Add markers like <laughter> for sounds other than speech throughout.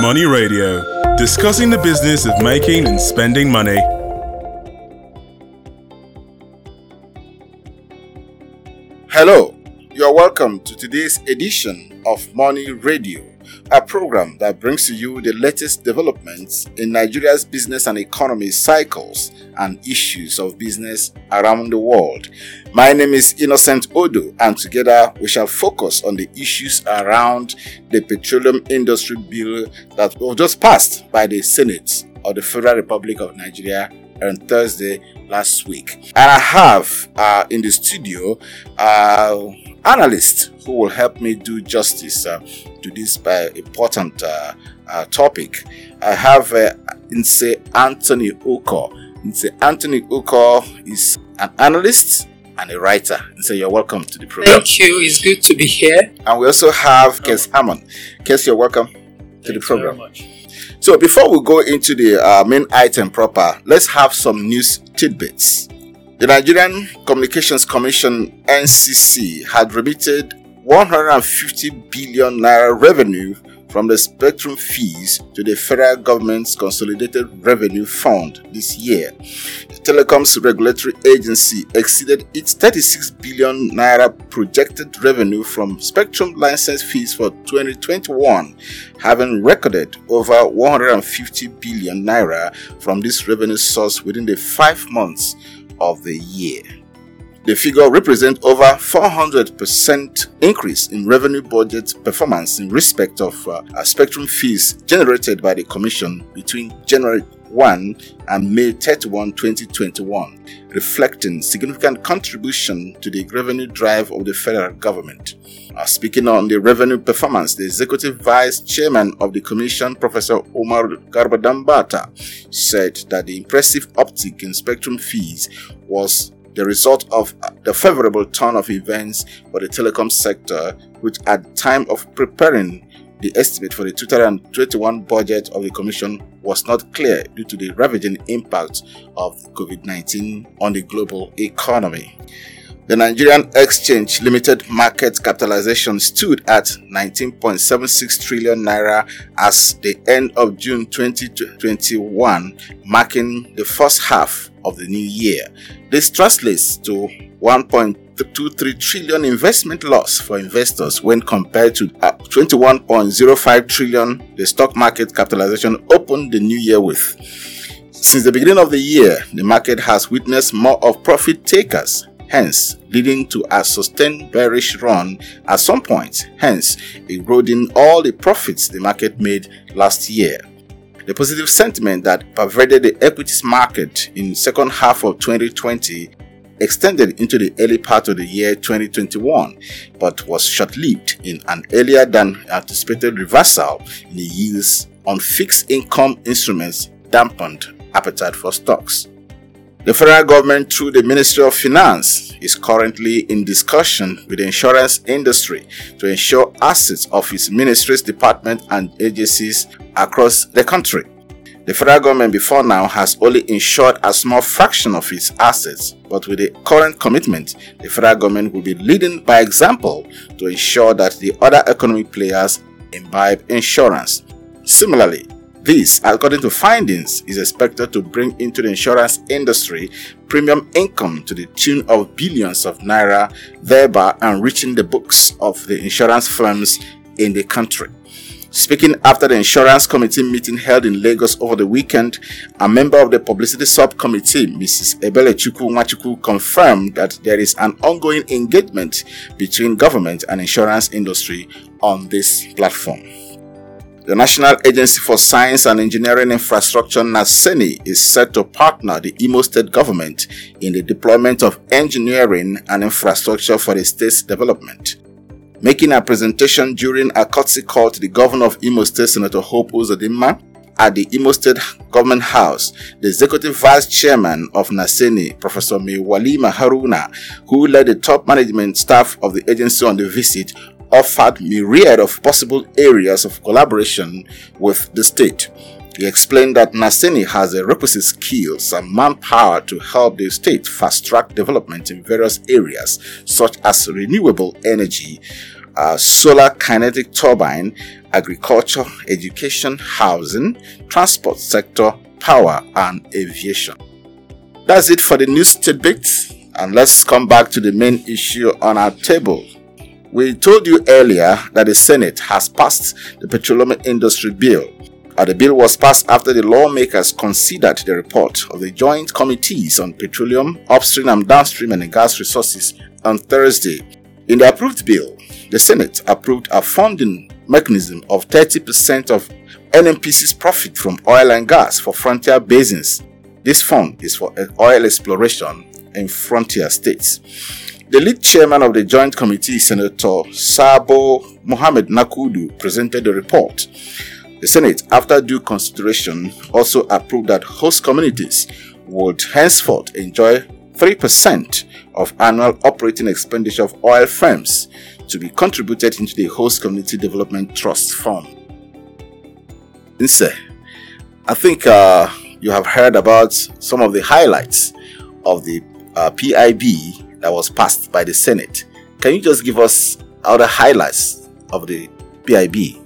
Money Radio, discussing the business of making and spending money. Hello, you're welcome to today's edition of Money Radio, a program that brings to you the latest developments in Nigeria's business and economy cycles and issues of business around the world. My name is Innocent Odo, and together we shall focus on the issues around the petroleum industry bill that was just passed by the Senate of the Federal Republic of Nigeria on Thursday last week. And I have uh, in the studio uh, analyst who will help me do justice uh, to this uh, important uh, uh, topic. I have uh, Nse Anthony Oko. Nse Anthony Oko is an analyst and a writer. And so you're welcome to the program. Thank you. It's good to be here. And we also have Kes Hammond. Kes, you're welcome to Thanks the program. Very much. So before we go into the uh, main item proper, let's have some news tidbits. The Nigerian Communications Commission (NCC) had remitted 150 billion naira revenue from the spectrum fees to the federal government's consolidated revenue fund this year. The telecoms regulatory agency exceeded its 36 billion naira projected revenue from spectrum license fees for 2021, having recorded over 150 billion naira from this revenue source within the 5 months of the year. The figure represents over 400% increase in revenue budget performance in respect of uh, spectrum fees generated by the Commission between January 1 and May 31, 2021, reflecting significant contribution to the revenue drive of the federal government. Uh, speaking on the revenue performance, the executive vice chairman of the commission, Professor Umar Garba Danbatta, said that the impressive uptick in spectrum fees was the result of the favorable turn of events for the telecom sector, which at the time of preparing the estimate for the 2021 budget of the Commission was not clear due to the ravaging impact of COVID 19 on the global economy. The Nigerian Exchange Limited market capitalization stood at 19.76 trillion naira as the end of June 2021, marking the first half of the new year. This translates to 1.23 trillion investment loss for investors when compared to uh, 21.05 trillion the stock market capitalization opened the new year with. Since the beginning of the year, the market has witnessed more of profit takers hence leading to a sustained bearish run at some point, hence eroding all the profits the market made last year. The positive sentiment that pervaded the equities market in second half of 2020 extended into the early part of the year 2021 but was short-lived in an earlier than anticipated reversal in the yields on fixed income instruments dampened appetite for stocks. The federal government, through the Ministry of Finance, is currently in discussion with the insurance industry to ensure assets of its ministries, departments, and agencies across the country. The federal government before now has only insured a small fraction of its assets, but with the current commitment, the federal government will be leading by example to ensure that the other economic players imbibe insurance. Similarly, this, according to findings, is expected to bring into the insurance industry premium income to the tune of billions of naira, thereby enriching the books of the insurance firms in the country. Speaking after the insurance committee meeting held in Lagos over the weekend, a member of the publicity subcommittee, Mrs. Ebele Chuku Machuku, confirmed that there is an ongoing engagement between government and insurance industry on this platform. The National Agency for Science and Engineering Infrastructure NASENI is set to partner the Imo State government in the deployment of engineering and infrastructure for the state's development. Making a presentation during a courtesy call to the governor of Imo State, Senator Hope Uzodinma, at the Imo State Government House, the executive vice chairman of NASENI, Professor Mewalima Haruna, who led the top management staff of the agency on the visit, offered myriad of possible areas of collaboration with the state. He explained that Naseni has the requisite skills and manpower to help the state fast track development in various areas such as renewable energy, uh, solar kinetic turbine, agriculture, education, housing, transport sector, power, and aviation. That's it for the news tidbits, and let's come back to the main issue on our table. We told you earlier that the Senate has passed the petroleum industry bill. Uh, the bill was passed after the lawmakers considered the report of the joint committees on petroleum, upstream and downstream and gas resources on Thursday. In the approved bill, the Senate approved a funding mechanism of 30% of NNPC's profit from oil and gas for frontier basins. This fund is for oil exploration in frontier states. The lead chairman of the Joint Committee, Senator Sabo Mohamed Nakudu, presented the report. The Senate, after due consideration, also approved that host communities would henceforth enjoy 3% of annual operating expenditure of oil firms to be contributed into the Host Community Development Trust Fund. Inse, I think uh, you have heard about some of the highlights of the uh, PIB that was passed by the Senate. Can you just give us other highlights of the PIB?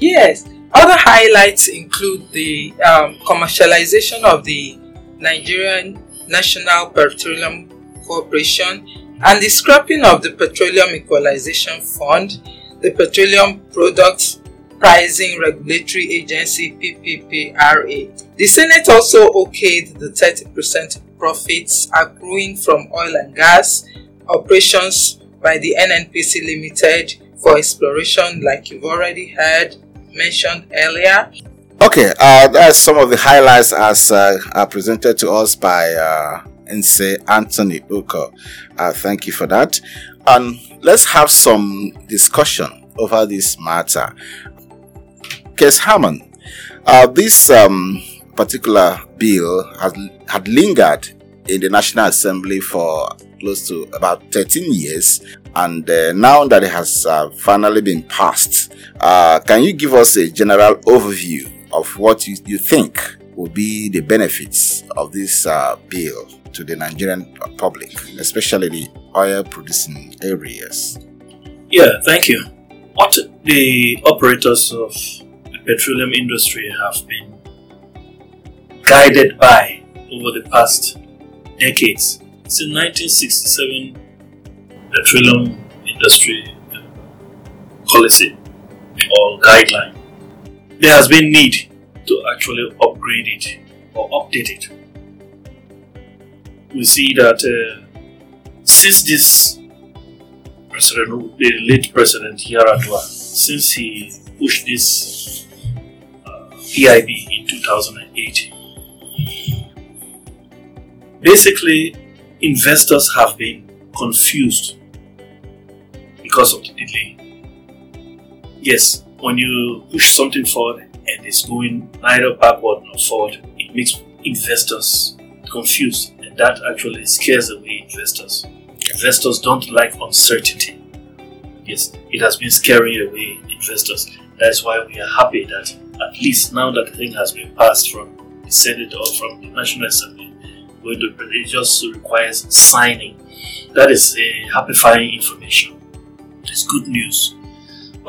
Yes, other highlights include the um, commercialization of the Nigerian National Petroleum Corporation and the scrapping of the Petroleum Equalization Fund, the Petroleum Products Pricing Regulatory Agency PPPRA. The Senate also okayed the 30% profits accruing from oil and gas operations by the NNPC Limited for exploration, like you've already heard mentioned earlier. Okay, uh, that's some of the highlights as uh, are presented to us by uh, Nse Anthony Uko. Uh, thank you for that. And let's have some discussion over this matter. Kes Hammond, uh, this um, particular bill has had lingered in the National Assembly for close to about 13 years, and uh, now that it has uh, finally been passed, uh, can you give us a general overview of what you, you think will be the benefits of this uh, bill to the Nigerian public, especially the oil producing areas? Yeah, thank you. What the operators of the petroleum industry have been guided by over the past decades since 1967 petroleum industry policy or guideline there has been need to actually upgrade it or update it. We see that uh, since this president, the late president Yar'Adua, since he pushed this uh, PIB in 2008, basically investors have been confused because of the delay. Yes, when you push something forward and it's going neither backward nor forward, it makes investors confused, and that actually scares away investors. Investors don't like uncertainty. Yes, it has been scaring away investors. That's why we are happy that at least now that the thing has been passed from the Senate or from the National Assembly, it just requires signing. That is a happy information. It's good news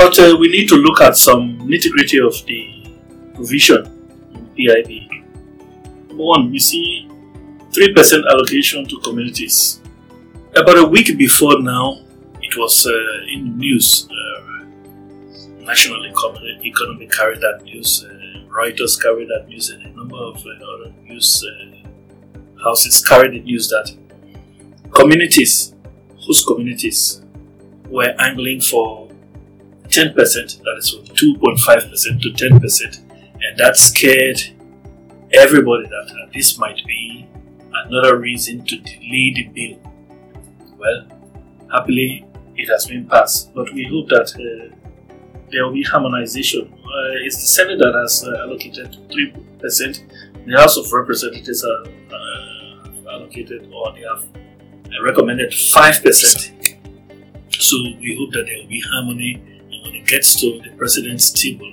but uh, we need to look at some nitty gritty of the provision in PIB. Number one, we see 3% allocation to communities. About a week before now, it was uh, in the news. Uh, National Economy carried that news, uh, Reuters carried that news, and a number of uh, other news uh, houses carried the news that communities, whose communities, were angling for 10%, that is from 2.5% to 10%, and that scared everybody that uh, this might be another reason to delay the bill. Well, happily, it has been passed, but we hope that uh, there will be harmonization. Uh, it's the Senate that has uh, allocated 3%, the House of Representatives are uh, allocated or they have uh, recommended 5%. So we hope that there will be harmony when it gets to the president's table,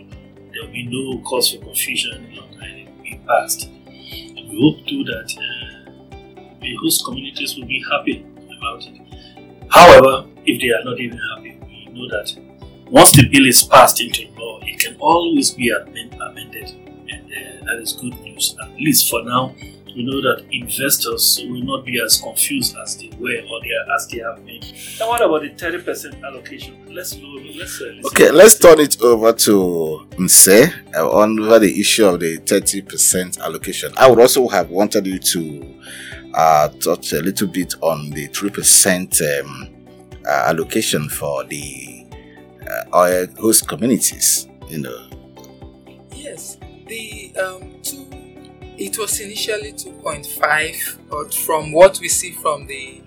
there will be no cause for confusion any longer and it will be passed. And we hope too that uh, the host communities will be happy about it. However, if they are not even happy, we know that once the bill is passed into law, it can always be amended, and uh, that is good news. At least for now, we know that investors will not be as confused as they were or they are, as they have been. Now, what about the thirty percent allocation? Let's let's uh, okay. Let's turn it over to Nse uh, on over the issue of the thirty percent allocation. I would also have wanted you to uh, touch a little bit on the three percent um, uh, allocation for the uh, oil host communities. You know. Yes, the um, two it was initially 2.5, but from what we see from the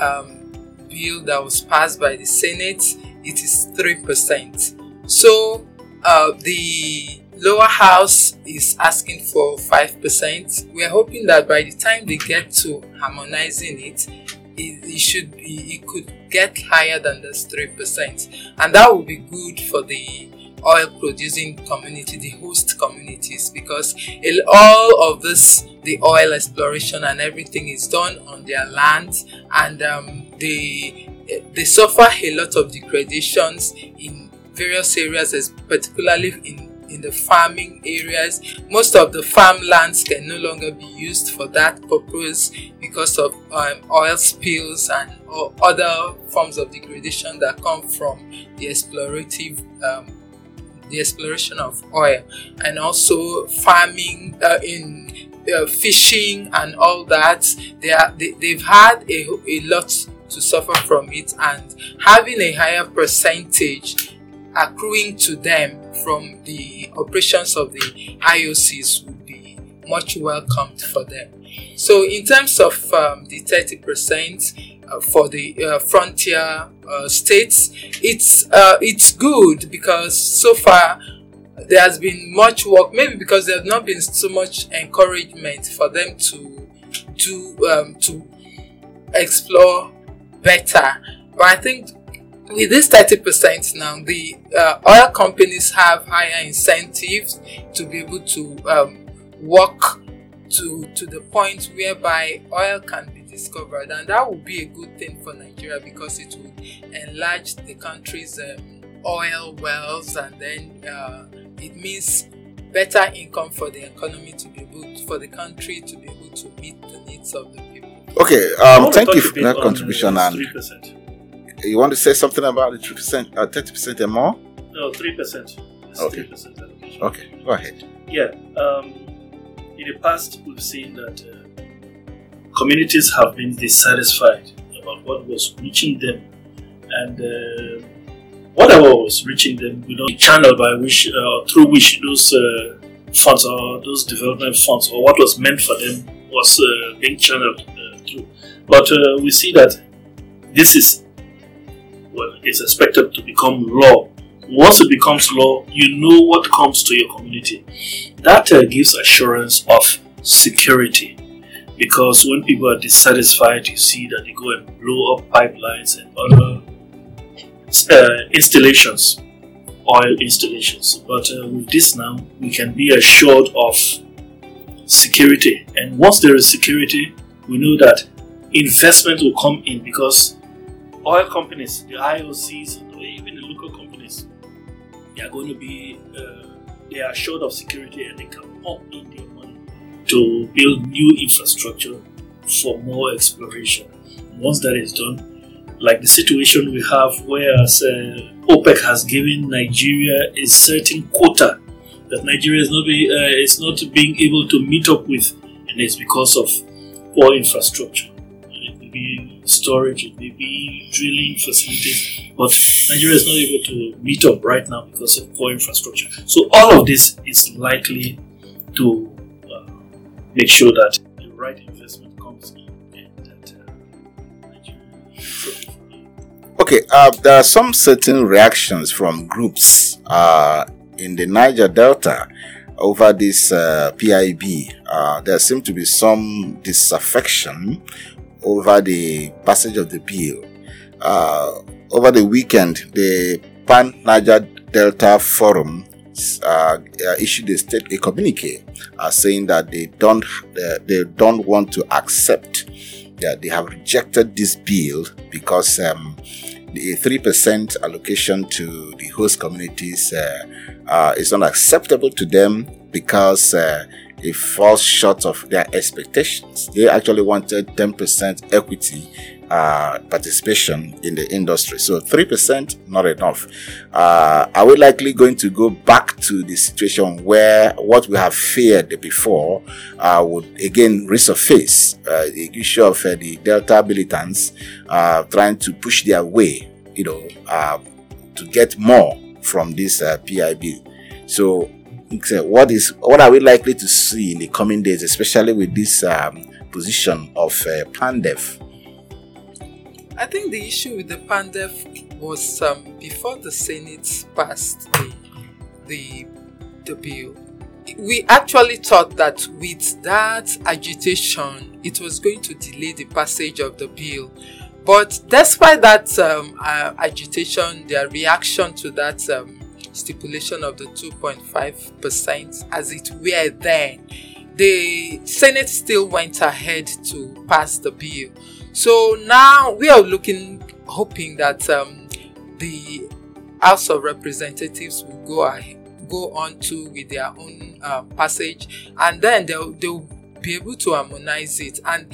um, bill that was passed by the Senate, it is 3%. So uh, the lower house is asking for 5%. We are hoping that by the time they get to harmonizing it, it, it should be, it could get higher than this 3%. And that would be good for the oil producing community, the host communities, because in all of this, the oil exploration and everything is done on their land, and um, they they suffer a lot of degradations in various areas, particularly in in the farming areas. Most of the farmlands can no longer be used for that purpose because of um, oil spills and other forms of degradation that come from the explorative um, the exploration of oil and also farming uh, in uh, fishing and all that they are they, they've had a, a lot to suffer from it and having a higher percentage accruing to them from the operations of the IOCs would be much welcomed for them. So, in terms of um, the 30%, uh, for the uh, frontier uh, states, it's it's good because so far there has been much work. Maybe because there has not been so much encouragement for them to to um, to explore better. But I think with this 30% now, the uh, oil companies have higher incentives to be able to um, work to, to the point whereby oil can be discovered, and that would be a good thing for Nigeria because it would enlarge the country's um, oil wells, and then uh, it means better income for the economy to be able for the country to be able to meet the needs of the people. Okay, um, thank you for that contribution. And 3%. you want to say something about the three percent, uh, thirty percent, and more? No, three percent. Okay. 3% okay, go ahead. Yeah. Um, in the past, we've seen that. Uh, communities have been dissatisfied about what was reaching them, and uh, whatever was reaching them, know, the channel by which, uh, through which those uh, funds or those development funds or what was meant for them was uh, being channeled uh, through. But uh, we see that this is well, it's expected to become law. Once it becomes law, you know what comes to your community. That gives assurance of security because when people are dissatisfied, you see that they go and blow up pipelines and other uh, installations, oil installations. But uh, with this now, we can be assured of security. And once there is security, we know that investment will come in because oil companies, the IOCs, even the local companies, they are going to be uh, they are assured of security and they can pump in their to build new infrastructure for more exploration. Once that is done, like the situation we have where uh, OPEC has given Nigeria a certain quota that Nigeria is not, be, uh, is not being able to meet up with, and it's because of poor infrastructure. It may be storage, it may be drilling facilities, but Nigeria is not able to meet up right now because of poor infrastructure. So all of this is likely to make sure that the right investment comes in and that uh, Okay, uh, there are some certain reactions from groups uh, in the Niger Delta over this uh, PIB. Uh, there seems to be some disaffection over the passage of the bill. Uh, over the weekend, the Pan Niger Delta Forum uh, uh, issued a state a communique uh, saying that they don't uh, they don't want to accept that they have rejected this bill because um, the 3% allocation to the host communities uh, is not acceptable to them because it falls short of their expectations. They actually wanted 10% equity uh, participation in the industry. So 3% not enough. Uh, are we likely going to go back to the situation where what we have feared before uh, would again resurface? Uh, the issue of uh, the Delta militants uh, trying to push their way, you know, to get more from this PIB. So what is what are we likely to see in the coming days, especially with this um, position of uh, PANDEF? I think the issue with the PANDEF was um, before the Senate passed the, the, the bill. We actually thought that with that agitation, it was going to delay the passage of the bill. But despite that um, uh, agitation, their reaction to that um, stipulation of the 2.5% as it were then, the Senate still went ahead to pass the bill. So now we are looking, hoping that um, the House of Representatives will go ahead, go on to with their own uh, passage, and then they'll they'll be able to harmonize it. And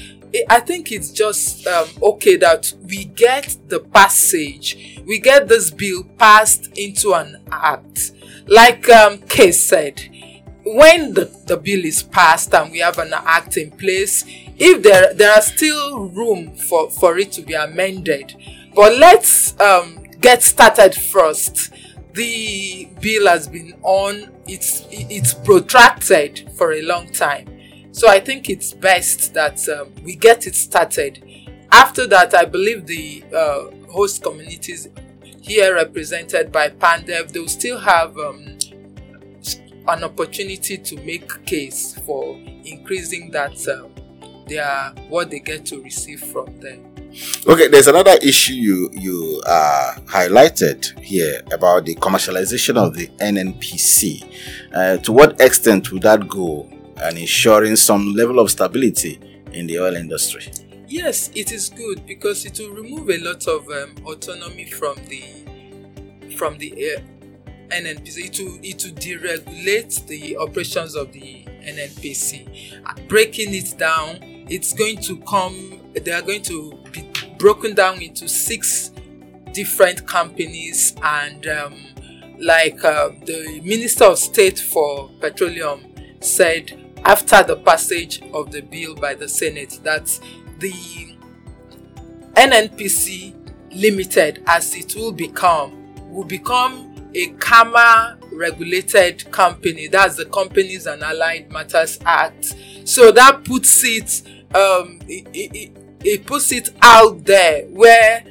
I think it's just um, okay that we get the passage, we get this bill passed into an act, like um, Kes said when the, the bill is passed and we have an act in place, if there there are still room for, for it to be amended, but let's um, get started first. The bill has been on; it's it's protracted for a long time, so I think it's best that um, we get it started. After that, I believe the uh, host communities here represented by PANDEF they'll still have um, an opportunity to make case for increasing that um, their what they get to receive from them. Okay, there's another issue you you uh, highlighted here about the commercialization of the NNPC. Uh, to what extent would that go and ensuring some level of stability in the oil industry? Yes, it is good because it will remove a lot of um, autonomy from the from the uh, NNPC. It will, it will deregulate the operations of the NNPC. Breaking it down, it's going to come, they are going to be broken down into six different companies and um, like uh, the Minister of State for Petroleum said after the passage of the bill by the Senate that the NNPC Limited, as it will become, will become a CAMA regulated company. That's the Companies and Allied Matters Act. So that puts it, um, it, it, it puts it out there where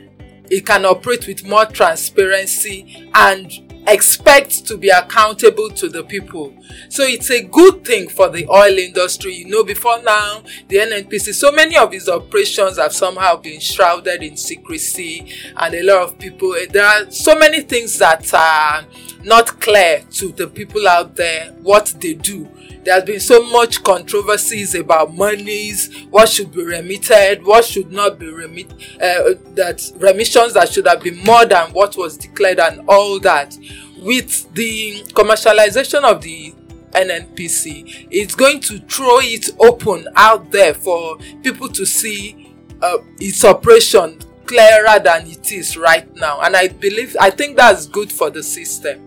it can operate with more transparency and expect to be accountable to the people. So it's a good thing for the oil industry. You know, before now, the NNPC, so many of its operations have somehow been shrouded in secrecy, and a lot of people, eh, there are so many things that are not clear to the people out there what they do there has been so much controversies about monies what should be remitted what should not be remit uh, that remissions that should have been more than what was declared and all that. With the commercialization of the nnpc it's going to throw it open out there for people to see uh, its operation clearer than it is right now. And i believe i think that's good for the system.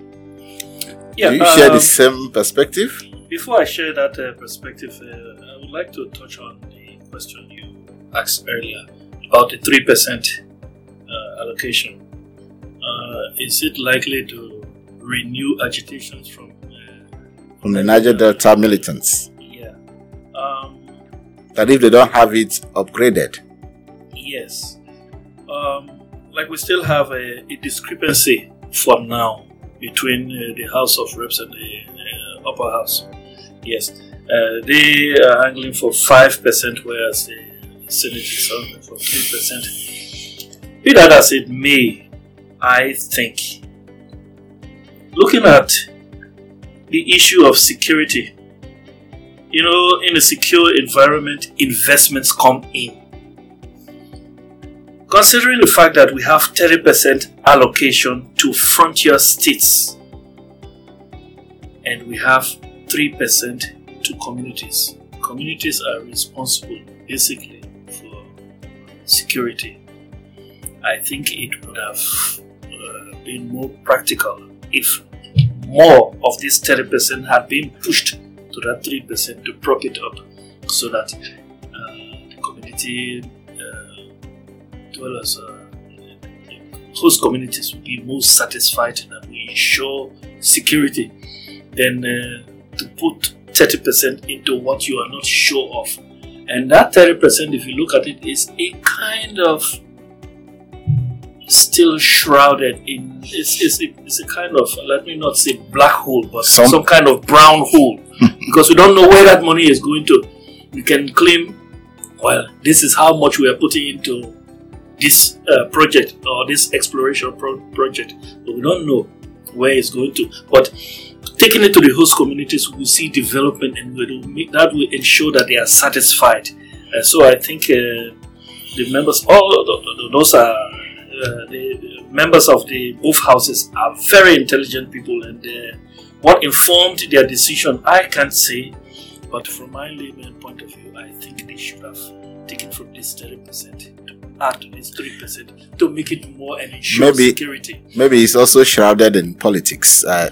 Yeah, Do you um, share the um, same perspective before I share that uh, perspective, uh, I would like to touch on the question you asked earlier about the 3% uh, allocation. Uh, is it likely to renew agitations from uh, from the Niger Delta militants? Yeah. Um, that if they don't have it upgraded? Yes. Um, like we still have a, a discrepancy from now between uh, the House of Reps and the uh, Upper House. Yes, uh, they are angling for 5%, whereas the Senate is angling for 3%. Be that as it may, I think looking at the issue of security, you know, in a secure environment, investments come in. considering the fact that we have 30% allocation to frontier states and we have 3% to communities, communities are responsible basically for security. I think it would have uh, been more practical if more of this 30% had been pushed to that 3% to prop it up so that uh, the community uh, dwellers, uh, host communities will be more satisfied and we ensure security than uh, to put 30% into what you are not sure of. And that 30%, if you look at it, is a kind of still shrouded in it's, it's, it's a kind of let me not say black hole but some, some kind of brown hole. <laughs> Because we don't know where that money is going to. We can claim well this is how much we are putting into this uh, project or this exploration pro- project but we don't know where it's going to but taking it to the host communities we will see development and will make, that will ensure that they are satisfied uh, so i think uh, the members all those are uh, the members of the both houses are very intelligent people, and uh, what informed their decision, I can't say. But from my layman point of view, I think they should have taken from this 30% to add to this 3% to make it more and ensure maybe, security. Maybe it's also shrouded in politics. Uh,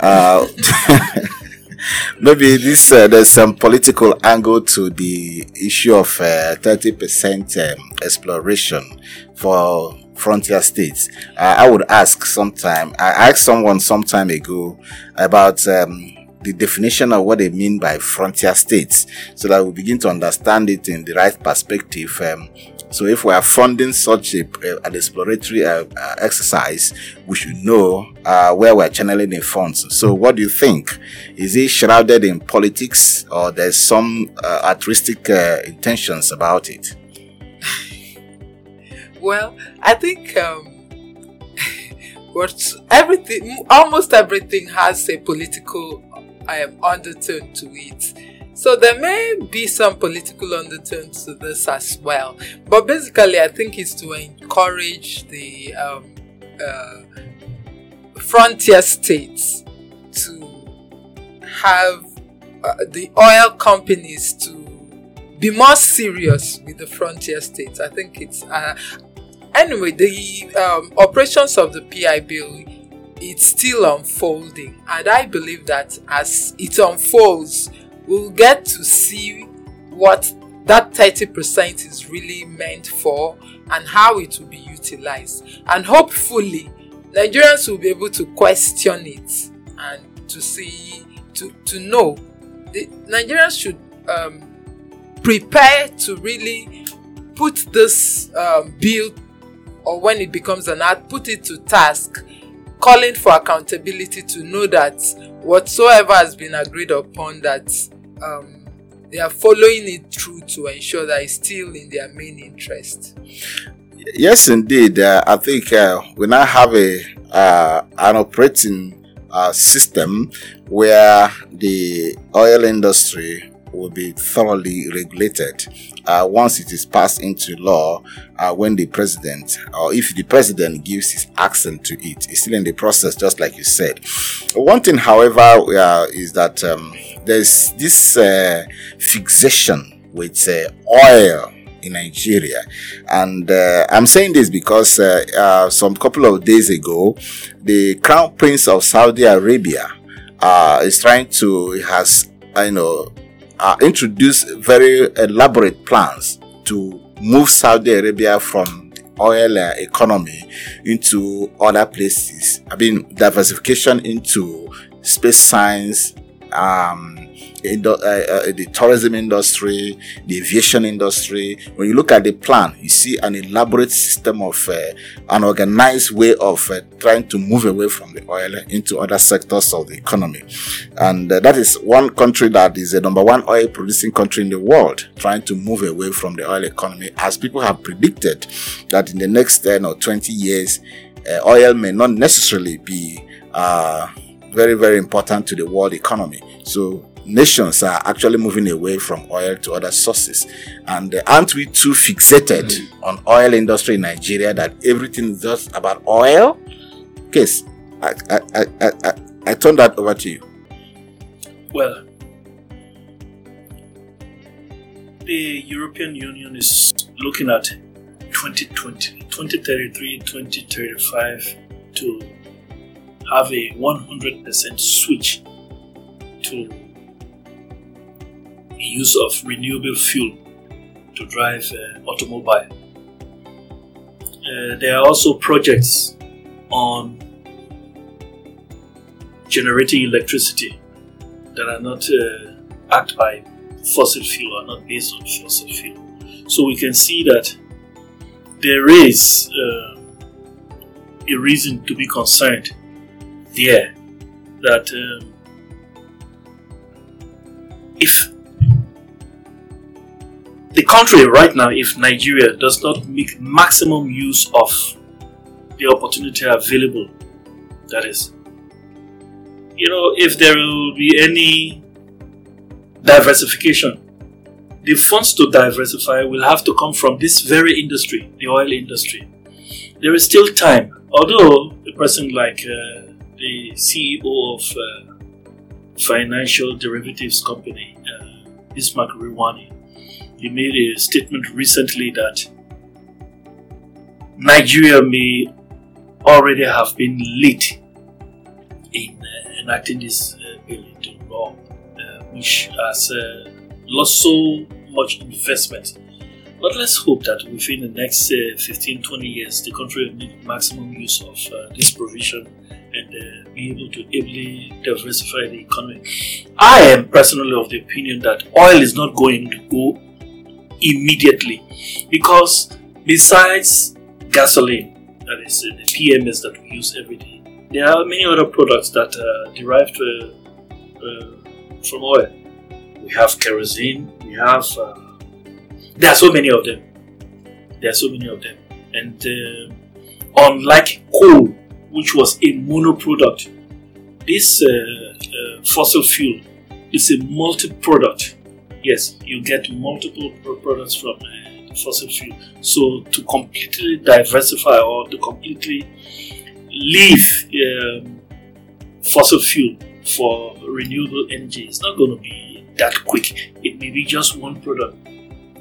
uh, <laughs> maybe this uh, there's some political angle to the issue of uh, 30% um, exploration for frontier states. Uh, I would ask sometime, I asked someone some time ago about um, the definition of what they mean by frontier states so that we begin to understand it in the right perspective. Um, so if we are funding such a, an exploratory uh, uh, exercise, we should know uh, where we're channeling the funds. So what do you think? Is it shrouded in politics or there's some uh, altruistic intentions about it? <sighs> Well, I think um, <laughs> what everything, almost everything has a political um, undertone to it. So there may be some political undertones to this as well. But basically, I think it's to encourage the um, uh, frontier states to have uh, the oil companies to be more serious with the frontier states. I think it's. Uh, anyway, the um, operations of the PI bill it's still unfolding, and I believe that as it unfolds, we'll get to see what that 30% is really meant for and how it will be utilized. And hopefully, Nigerians will be able to question it and to see, to, to know. The Nigerians should um, prepare to really put this um, bill or when it becomes an act, put it to task, calling for accountability to know that whatsoever has been agreed upon, that um, they are following it through to ensure that it's still in their main interest. Yes, indeed. Uh, I think uh, we now have a uh, an operating uh, system where the oil industry will be thoroughly regulated uh, once it is passed into law uh, when the president or if the president gives his assent to it it's still in the process just like you said one thing however uh, is that um, there's this uh, fixation with uh, oil in Nigeria. And uh, I'm saying this because uh, uh, some couple of days ago, the Crown Prince of Saudi Arabia uh, is trying to, has, you know, uh, introduced very elaborate plans to move Saudi Arabia from oil economy into other places. I mean, diversification into space science, um, the tourism industry, the aviation industry. When you look at the plan, you see an elaborate system of uh, an organized way of uh, trying to move away from the oil into other sectors of the economy. And uh, that is one country that is the number one oil producing country in the world, trying to move away from the oil economy, as people have predicted that in the next 10 or 20 years, uh, oil may not necessarily be very, very important to the world economy. So nations are actually moving away from oil to other sources. And uh, aren't we too fixated mm. on oil industry in Nigeria that everything is just about oil? Kes, I, I, I, I, I turn that over to you. Well, the European Union is looking at 2020, 2033, 2035 to have a 100% switch to use of renewable fuel to drive uh, automobile. Uh, there are also projects on generating electricity that are not uh, backed by fossil fuel, are not based on fossil fuel. So we can see that there is uh, a reason to be concerned there that um, if the country right now, if Nigeria does not make maximum use of the opportunity available, that is, you know, if there will be any diversification, the funds to diversify will have to come from this very industry, the oil industry. There is still time, although a person like uh, the CEO of uh, financial derivatives company, uh, Bismarck Rewane, he made a statement recently that Nigeria may already have been late in uh, enacting this uh, bill into law, uh, which has uh, lost so much investment. But let's hope that within the next uh, 15 20 years, the country will make maximum use of uh, this provision and be able to ably diversify the economy. I am personally of the opinion that oil is not going to go immediately because besides gasoline, that is uh, the PMS that we use every day, there are many other products that are derived uh, uh, from oil. We have kerosene, we have, uh, there are so many of them. There are so many of them. And unlike coal, which was a mono product. This uh, uh, fossil fuel is a multi product. Yes, you get multiple products from uh, fossil fuel. So to completely diversify or to completely leave um, fossil fuel for renewable energy is not going to be that quick. It may be just one product,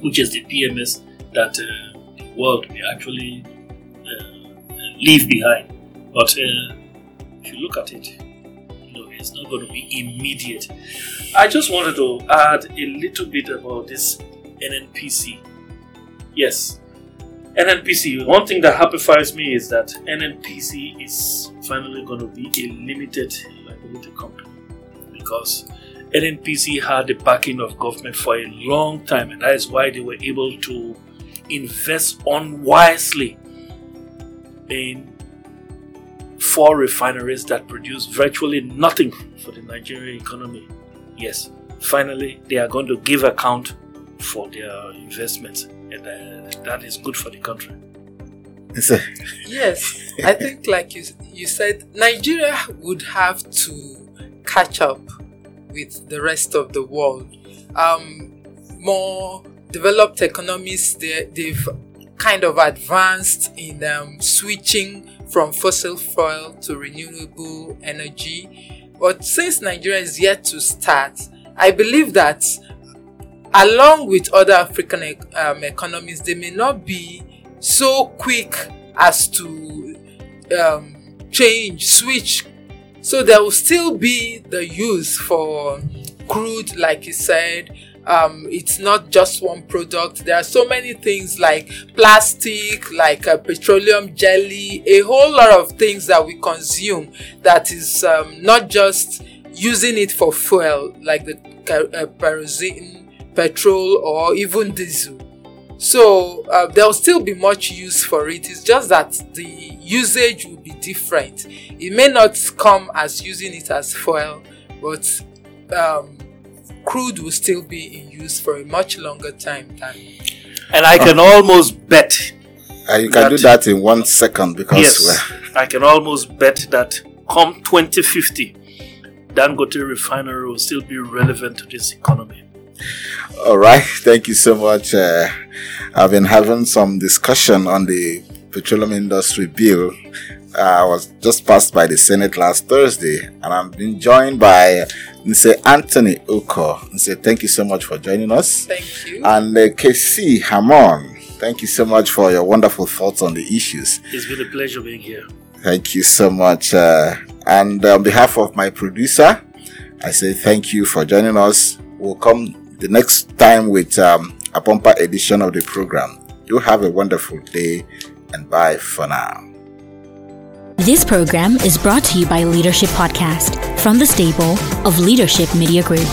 which is the PMS that uh, the world will actually uh, leave behind. But uh, if you look at it, know, it's not going to be immediate. I just wanted to add a little bit about this NNPC. Yes, NNPC. One thing that happifies me is that NNPC is finally going to be a limited liability company because NNPC had the backing of government for a long time, and that is why they were able to invest unwisely in four refineries that produce virtually nothing for the Nigerian economy. Yes, finally, they are going to give account for their investments, and uh, that is good for the country. yes, I think, like you, you said, Nigeria would have to catch up with the rest of the world. Um, more developed economies, they, they've kind of advanced in um, switching from fossil fuel to renewable energy. But since Nigeria is yet to start, I believe that along with other African um, economies, they may not be so quick as to um, change, switch. So there will still be the use for crude, like you said, um, it's not just one product. There are so many things like plastic, like uh, petroleum jelly, a whole lot of things that we consume that is um, not just using it for fuel, like the uh, kerosene, petrol, or even diesel. So uh, there will still be much use for it. It's just that the usage will be different. It may not come as using it as fuel, but um, crude will still be in use for a much longer time than. And I can almost bet. Uh, you can that, do that in one second because. Yes, I can almost bet that come 2050, Dangote refinery will still be relevant to this economy. All right, thank you so much. Uh, I've been having some discussion on the petroleum industry bill. Uh, was just passed by the Senate last Thursday, and I'm being joined by Mr. Anthony Oko. Mr. Thank you so much for joining us. Thank you. And uh, KC Hamon. Thank you so much for your wonderful thoughts on the issues. It's been a pleasure being here. Thank you so much. Uh, and on behalf of my producer, I say thank you for joining us. We'll come the next time with um, a bumper edition of the program. You have a wonderful day and bye for now. This program is brought to you by Leadership Podcast from the stable of Leadership Media Group.